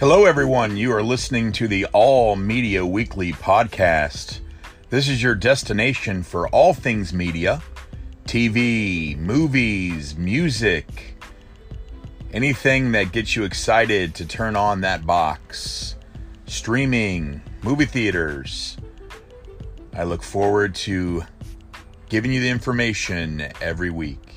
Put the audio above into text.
Hello, everyone. You are listening to the All Media Weekly podcast. This is your destination for all things media TV, movies, music, anything that gets you excited to turn on that box, streaming, movie theaters. I look forward to giving you the information every week.